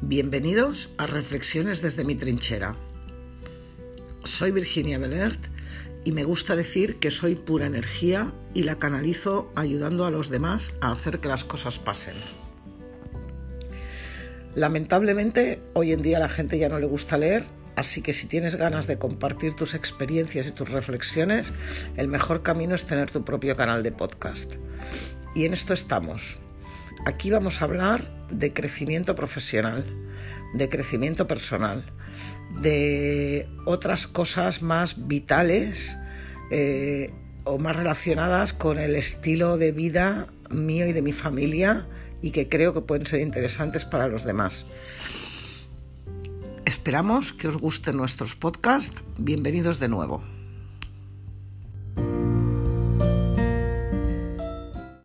Bienvenidos a Reflexiones desde mi trinchera. Soy Virginia Belert y me gusta decir que soy pura energía y la canalizo ayudando a los demás a hacer que las cosas pasen. Lamentablemente, hoy en día a la gente ya no le gusta leer, así que si tienes ganas de compartir tus experiencias y tus reflexiones, el mejor camino es tener tu propio canal de podcast. Y en esto estamos. Aquí vamos a hablar de crecimiento profesional, de crecimiento personal, de otras cosas más vitales eh, o más relacionadas con el estilo de vida mío y de mi familia y que creo que pueden ser interesantes para los demás. Esperamos que os gusten nuestros podcasts. Bienvenidos de nuevo.